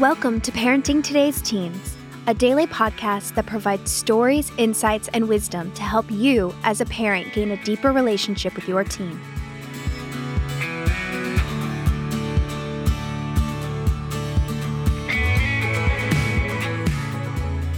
Welcome to Parenting Today's Teens, a daily podcast that provides stories, insights, and wisdom to help you as a parent gain a deeper relationship with your teen.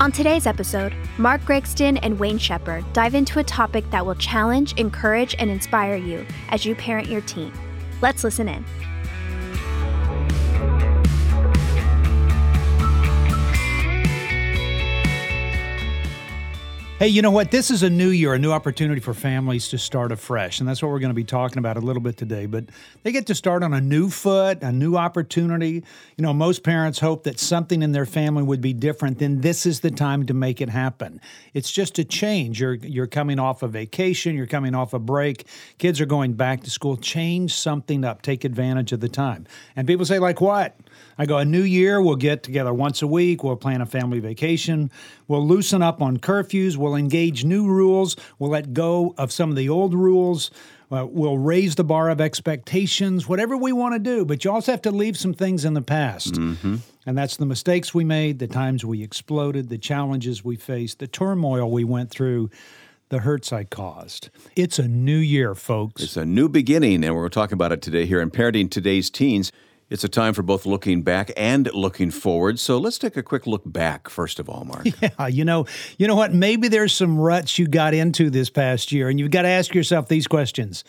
On today's episode, Mark Gregston and Wayne Shepherd dive into a topic that will challenge, encourage, and inspire you as you parent your teen. Let's listen in. Hey, you know what? This is a new year, a new opportunity for families to start afresh. And that's what we're going to be talking about a little bit today. But they get to start on a new foot, a new opportunity. You know, most parents hope that something in their family would be different. Then this is the time to make it happen. It's just a change. You're, you're coming off a vacation, you're coming off a break, kids are going back to school. Change something up, take advantage of the time. And people say, like, what? I go, a new year, we'll get together once a week, we'll plan a family vacation, we'll loosen up on curfews, we'll engage new rules, we'll let go of some of the old rules. Uh, we'll raise the bar of expectations, whatever we want to do, but you also have to leave some things in the past. Mm-hmm. And that's the mistakes we made, the times we exploded, the challenges we faced, the turmoil we went through, the hurts I caused. It's a new year, folks. It's a new beginning, and we're talking about it today here in Parenting Today's Teens. It's a time for both looking back and looking forward. So let's take a quick look back first of all, Mark. Yeah, you know, you know what? Maybe there's some ruts you got into this past year, and you've got to ask yourself these questions.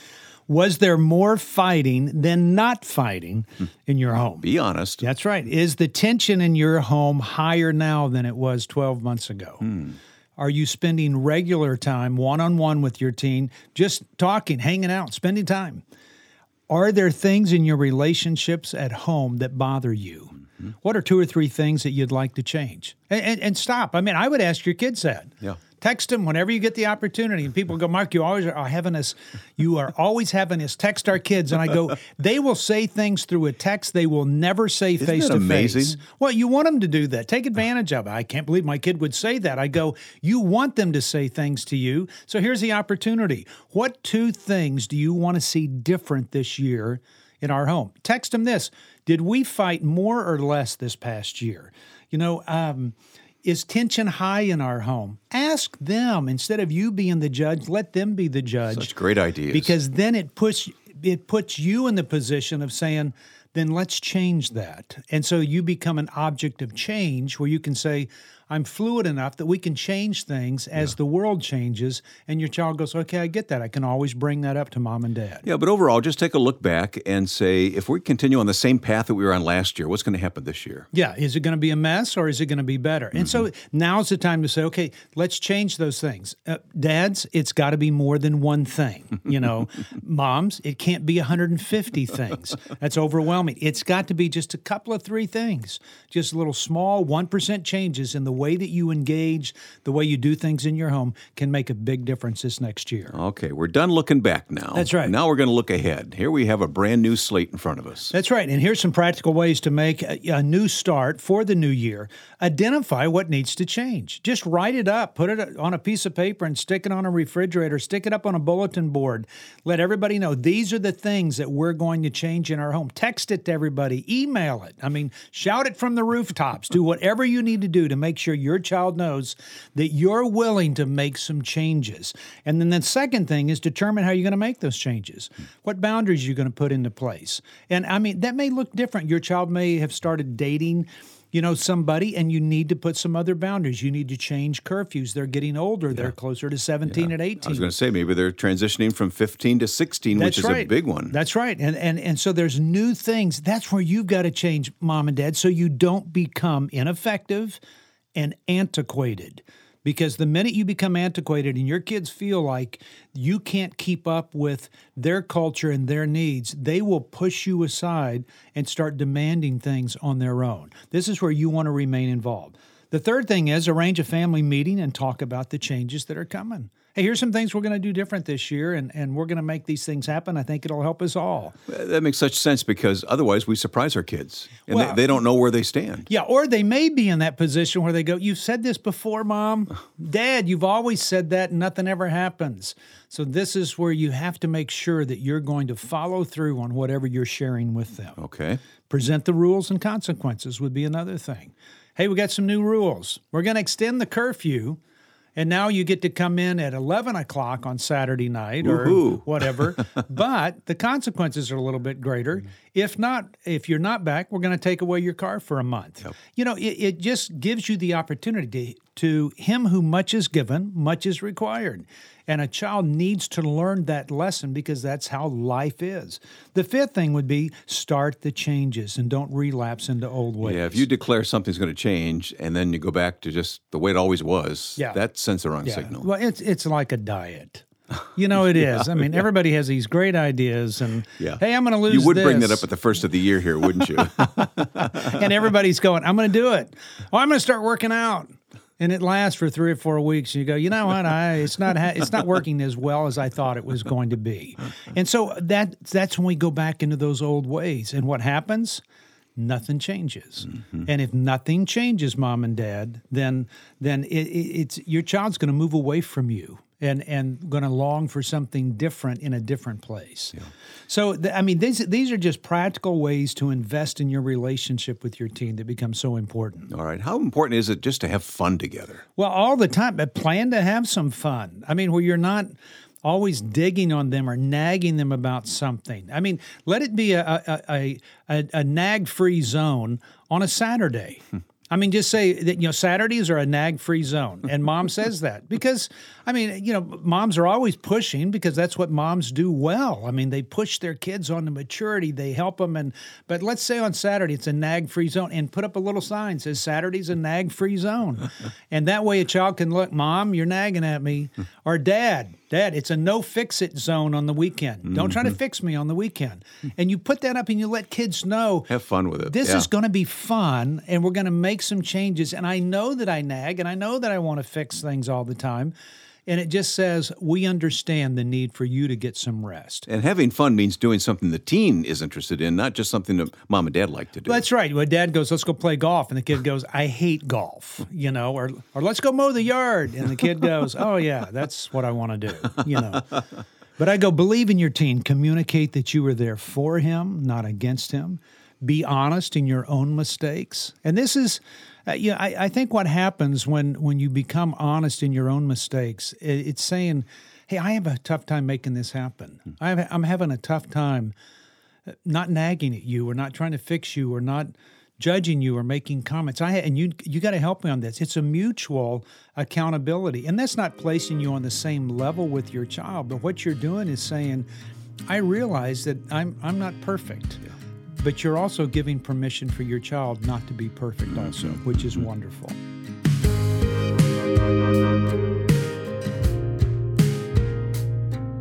Was there more fighting than not fighting in your home? Be honest. That's right. Is the tension in your home higher now than it was 12 months ago? Hmm. Are you spending regular time one on one with your teen, just talking, hanging out, spending time? Are there things in your relationships at home that bother you? Mm-hmm. What are two or three things that you'd like to change? And, and, and stop. I mean, I would ask your kids that. Yeah. Text them whenever you get the opportunity. And people go, Mark, you always are having us, you are always having us text our kids. And I go, they will say things through a text they will never say Isn't face to face. Well, you want them to do that. Take advantage of it. I can't believe my kid would say that. I go, you want them to say things to you. So here's the opportunity. What two things do you want to see different this year in our home? Text them this Did we fight more or less this past year? You know, um, is tension high in our home? Ask them instead of you being the judge. Let them be the judge Such great ideas. because then it puts it puts you in the position of saying then let's change that and so you become an object of change where you can say i'm fluid enough that we can change things as the world changes and your child goes okay i get that i can always bring that up to mom and dad yeah, but overall, just take a look back and say if we continue on the same path that we were on last year, what's going to happen this year? Yeah, is it going to be a mess or is it going to be better? And so now's the time to say, okay, let's change those things. Uh, dads, it's got to be more than one thing. You know, moms, it can't be 150 things. That's overwhelming. It's got to be just a couple of three things, just little small 1% changes in the way that you engage, the way you do things in your home can make a big difference this next year. Okay, we're done looking back now. That's right. Now we're going to look ahead. Here we have a brand new slate in front of us. That's right. And here's some practical ways to make a, a new start for the new year. Identify what needs to change. Just write it up, put it on a piece of paper and stick it on a refrigerator, stick it up on a bulletin board. Let everybody know these are the things that we're going to change in our home. Text it to everybody, email it. I mean, shout it from the rooftops. Do whatever you need to do to make sure your child knows that you're willing to make some changes. And then the second thing is determine how you're going to make those changes. What boundaries you're going to put into place. And I mean, that may look different. Your child may have started dating you know somebody and you need to put some other boundaries you need to change curfews they're getting older they're closer to 17 and 18 I was going to say maybe they're transitioning from 15 to 16, that's which is a big one. That's right. And and and so there's new things. That's where you've got to change, mom and dad, so you don't become ineffective and antiquated. Because the minute you become antiquated and your kids feel like you can't keep up with their culture and their needs, they will push you aside and start demanding things on their own. This is where you want to remain involved. The third thing is arrange a family meeting and talk about the changes that are coming. Hey, here's some things we're going to do different this year, and, and we're going to make these things happen. I think it'll help us all. That makes such sense because otherwise we surprise our kids and Well- they, they don't know where they stand. Yeah, or they may be in that position where they go, You've said this before, mom. Dad, you've always said that, and nothing ever happens. So, this is where you have to make sure that you're going to follow through on whatever you're sharing with them. Okay. Present the rules and consequences would be another thing. Hey, we got some new rules. We're going to extend the curfew. And now you get to come in at 11 o'clock on Saturday night or Woohoo. whatever. but the consequences are a little bit greater. If not, if you're not back, we're going to take away your car for a month. You know, it, it just gives you the opportunity to, him who much is given, much is required. And a child needs to learn that lesson because that's how life is. The fifth thing would be start the changes and don't relapse into old ways. Yeah, if you declare something's going to change and then you go back to just the way it always was, Yeah. that sends the wrong Yeah. signal. Well, it's it's like a diet. You know, it is. I mean, everybody has these great ideas, and Yeah. hey, I'm going to lose. You would bring that up at the first of the year here, wouldn't you? and everybody's going, I'm going to do it. Oh, I'm going to start working out. And it lasts for three or four weeks. And you go, you know what? I, it's not ha- it's not working as well as I thought it was going to be. And so that that's when we go back into those old ways. And what happens? Nothing changes. Mm-hmm. And if nothing changes, mom and dad, then then it, it, it's your child's going to move away from you and and going to long for something different in a different place. So th- I mean, these these are just practical ways to invest in your relationship with your team that become so important. All right. How important is it just to have fun together? Well, all the time, but plan to have some fun. I mean, where you're not always digging on them or nagging them about something. I mean, let it be a a, a, a, a nag free zone on a Saturday. Hmm. I mean, just say that you know Saturdays are a nag-free zone, and mom says that because I mean, you know, moms are always pushing because that's what moms do well. I mean, they push their kids on to maturity, they help them, and but let's say on Saturday it's a nag-free zone, and put up a little sign that says Saturday's a nag-free zone, and that way a child can look, mom, you're nagging at me, or dad, dad, it's a no fix-it zone on the weekend. Don't try to mm-hmm. fix me on the weekend, and you put that up and you let kids know Have fun with it. this Yeah. is going to be fun and we're going to make some changes and i know that i nag and i know that i want to fix things all the time and it just says we understand the need for you to get some rest. And having fun means doing something the teen is interested in, not just something that mom and dad like to do. that's right. When dad goes let's go play golf. And the kid goes i hate golf you know or, or let's go mow the yard. And the kid goes oh yeah that's what i want to do you know. But i go believe in your teen. Communicate that you are there for him not against him be honest in your own mistakes and this is uh, you know, I, I think what happens when when you become honest in your own mistakes i it's saying hey i have a tough time making this happen I have, i'm having a tough time not nagging at you or not trying to fix you or not judging you or making comments. I and you you got to help me on this. It's a mutual accountability. And that's not placing you on the same level with your child, but what you're doing is saying I realize that I'm I'm not perfect. But you're also giving permission for your child not to be perfect also, mm-hmm. which is mm-hmm. wonderful.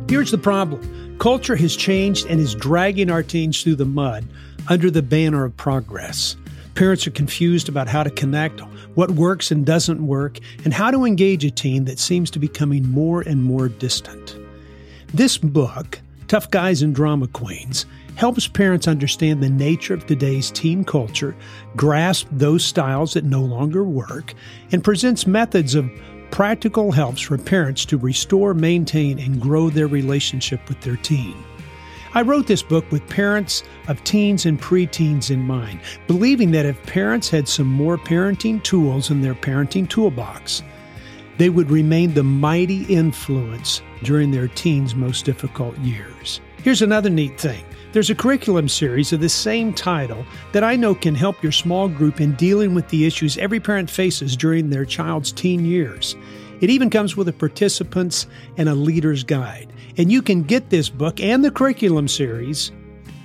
Here's the problem culture has changed and is dragging our teens through the mud under the banner of progress. Parents are confused about how to connect, what works and doesn't work, and how to engage a teen that seems to be becoming more and more distant. This book, Tough Guys and Drama Queens, helps parents understand the nature of today's teen culture, grasp those styles that no longer work, and presents methods of practical helps for parents to restore, maintain, and grow their relationship with their teen. I wrote this book with parents of teens and preteens in mind, believing that if parents had some more parenting tools in their parenting toolbox, they would remain the mighty influence during their teens' most difficult years. Here's another neat thing there's a curriculum series of the same title that I know can help your small group in dealing with the issues every parent faces during their child's teen years. It even comes with a participant's and a leader's guide. And you can get this book and the curriculum series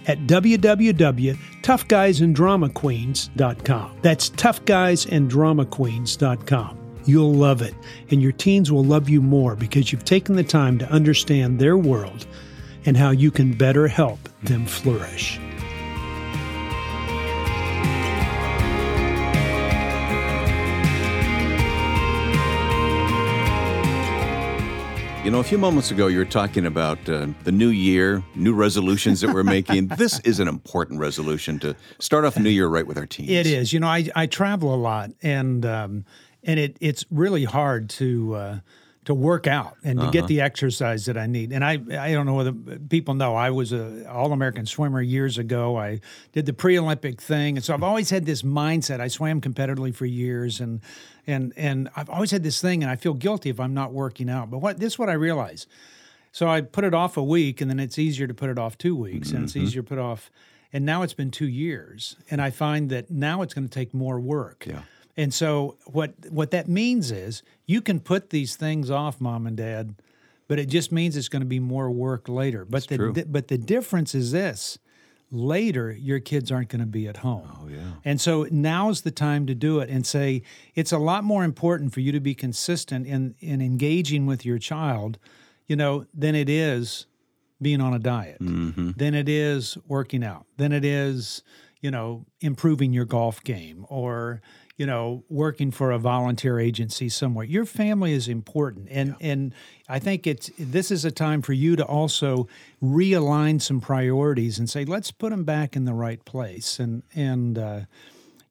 at www.toughguysanddramaqueens.com. That's toughguysanddramaqueens.com. You'll love it, and your teens will love you more because you've taken the time to understand their world and how you can better help them flourish. You know, a few moments ago, you were talking about uh, the new year, new resolutions that we're making. this is an important resolution to start off the new year right with our teens. It is. You know, I, I travel a lot, and um, and it it's really hard to. Uh, to work out and to uh-huh. get the exercise that I need. And I, I don't know whether people know I was a all American swimmer years ago. I did the pre Olympic thing, and so I've always had this mindset. I swam competitively for years, and and and I've always had this thing, and I feel guilty if I'm not working out. But what this is what I realize. So I put it off a week, and then it's easier to put it off two weeks, mm-hmm. and it's mm-hmm. easier to put off. And now it's been two years, and I find that now it's going to take more work. Yeah. And so what what that means is you can put these things off, mom and dad, but it just means it's going to be more work later. But That's the but the difference is this: later your kids aren't going to be at home. Oh, yeah. And so now's the time to do it and say it's a lot more important for you to be consistent in, in engaging with your child, you know, than it is being on a diet, mm-hmm. than it is working out, than it is, you know, improving your golf game or, you know, working for a volunteer agency somewhere. Your family is important, and yeah. and I think it's this is a time for you to also realign some priorities and say, let's put them back in the right place, and and uh,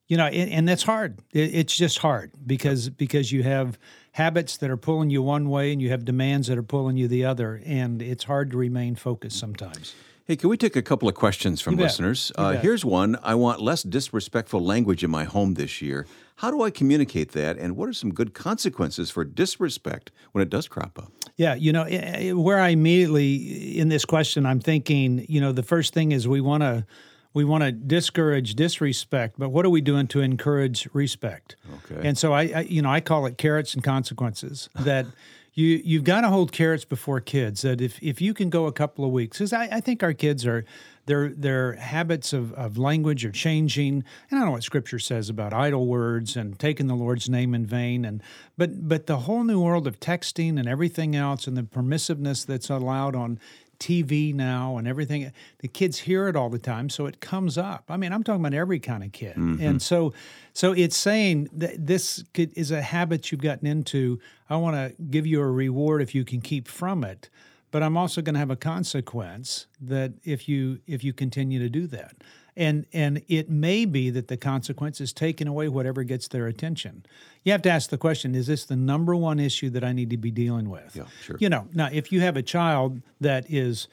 you know, and, and that's hard. It, it's just hard because because you have habits that are pulling you one way and you have demands that are pulling you the other, and it's hard to remain focused sometimes. Hey, can we take a couple of questions from listeners? Uh, here's one. I want less disrespectful language in my home this year. How do I communicate that? And what are some good consequences for disrespect when it does crop up? Yeah, you know, eh, eh, where I immediately in this question, I'm thinking, you know, the first thing is we want to we want to discourage disrespect, but what are we doing to encourage respect? Okay. And so I, I you know, I call it carrots and consequences. That you you've got to hold carrots before kids. That if if you can go a couple of weeks, because I, I think our kids are their their habits of, of language are changing. And I don't know what Scripture says about idle words and taking the Lord's name in vain. And but but the whole new world of texting and everything else and the permissiveness that's allowed on TV now and everything. The kids hear it all the time, so it comes up. I mean, I'm talking about every kind of kid, mm-hmm. and so so it's saying that this could, is a habit you've gotten into. I want to give you a reward if you can keep from it, but I'm also going to have a consequence that if you if you continue to do that and and it may be that the consequence is taking away whatever gets their attention. You have to ask the question: Is this the number one issue that I need to be dealing with? Yeah, sure. You know, now if you have a child that is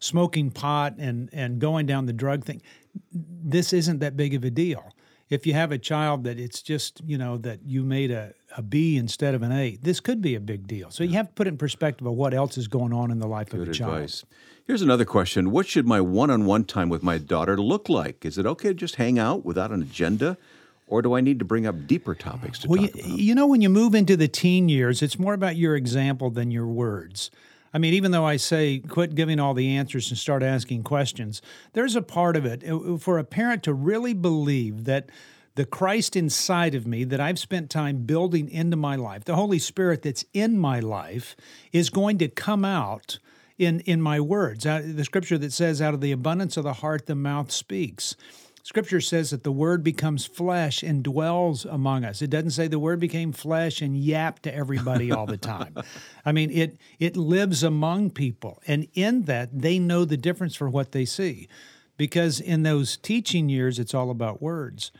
smoking pot and and going down the drug thing, this isn't that big of a deal. If you have a child that it's just you know that you made a, a B instead of an A, this could be a big deal. So you have to put it in perspective of what else is going on in the life Good of a advice. child. Here's another question. What should my one on one time with my daughter look like? Is it okay to just hang out without an agenda? Or do I need to bring up deeper topics to well, talk you, about? You know, when you move into the teen years, it's more about your example than your words. I mean, even though I say quit giving all the answers and start asking questions, there's a part of it uh, for a parent to really believe that the Christ inside of me that I've spent time building into my life, the Holy Spirit that's in my life, is going to come out in in my words. Uh, the scripture that says, "Out of the abundance of the heart, the mouth speaks." Scripture says that the word becomes flesh and dwells among us. It doesn't say the word became flesh and yapped to everybody all the time. I mean, it it lives among people, and in that they know the difference for what they see, because in those teaching years, it's all about words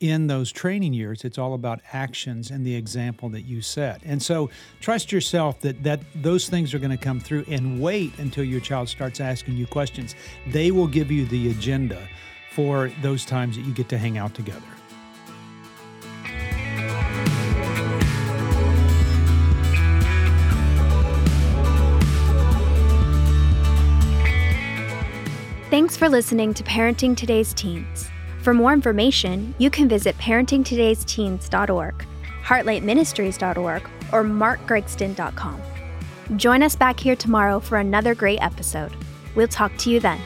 in those training years it's all about actions and the example that you set. And so trust yourself that that those things are going to come through and wait until your child starts asking you questions. They will give you the agenda for those times that you get to hang out together. Thanks for listening to Parenting Today's Teens. For more information, you can visit parentingtodaysteens.org, heartlightministries.org, or markgregston.com. Join us back here tomorrow for another great episode. We'll talk to you then.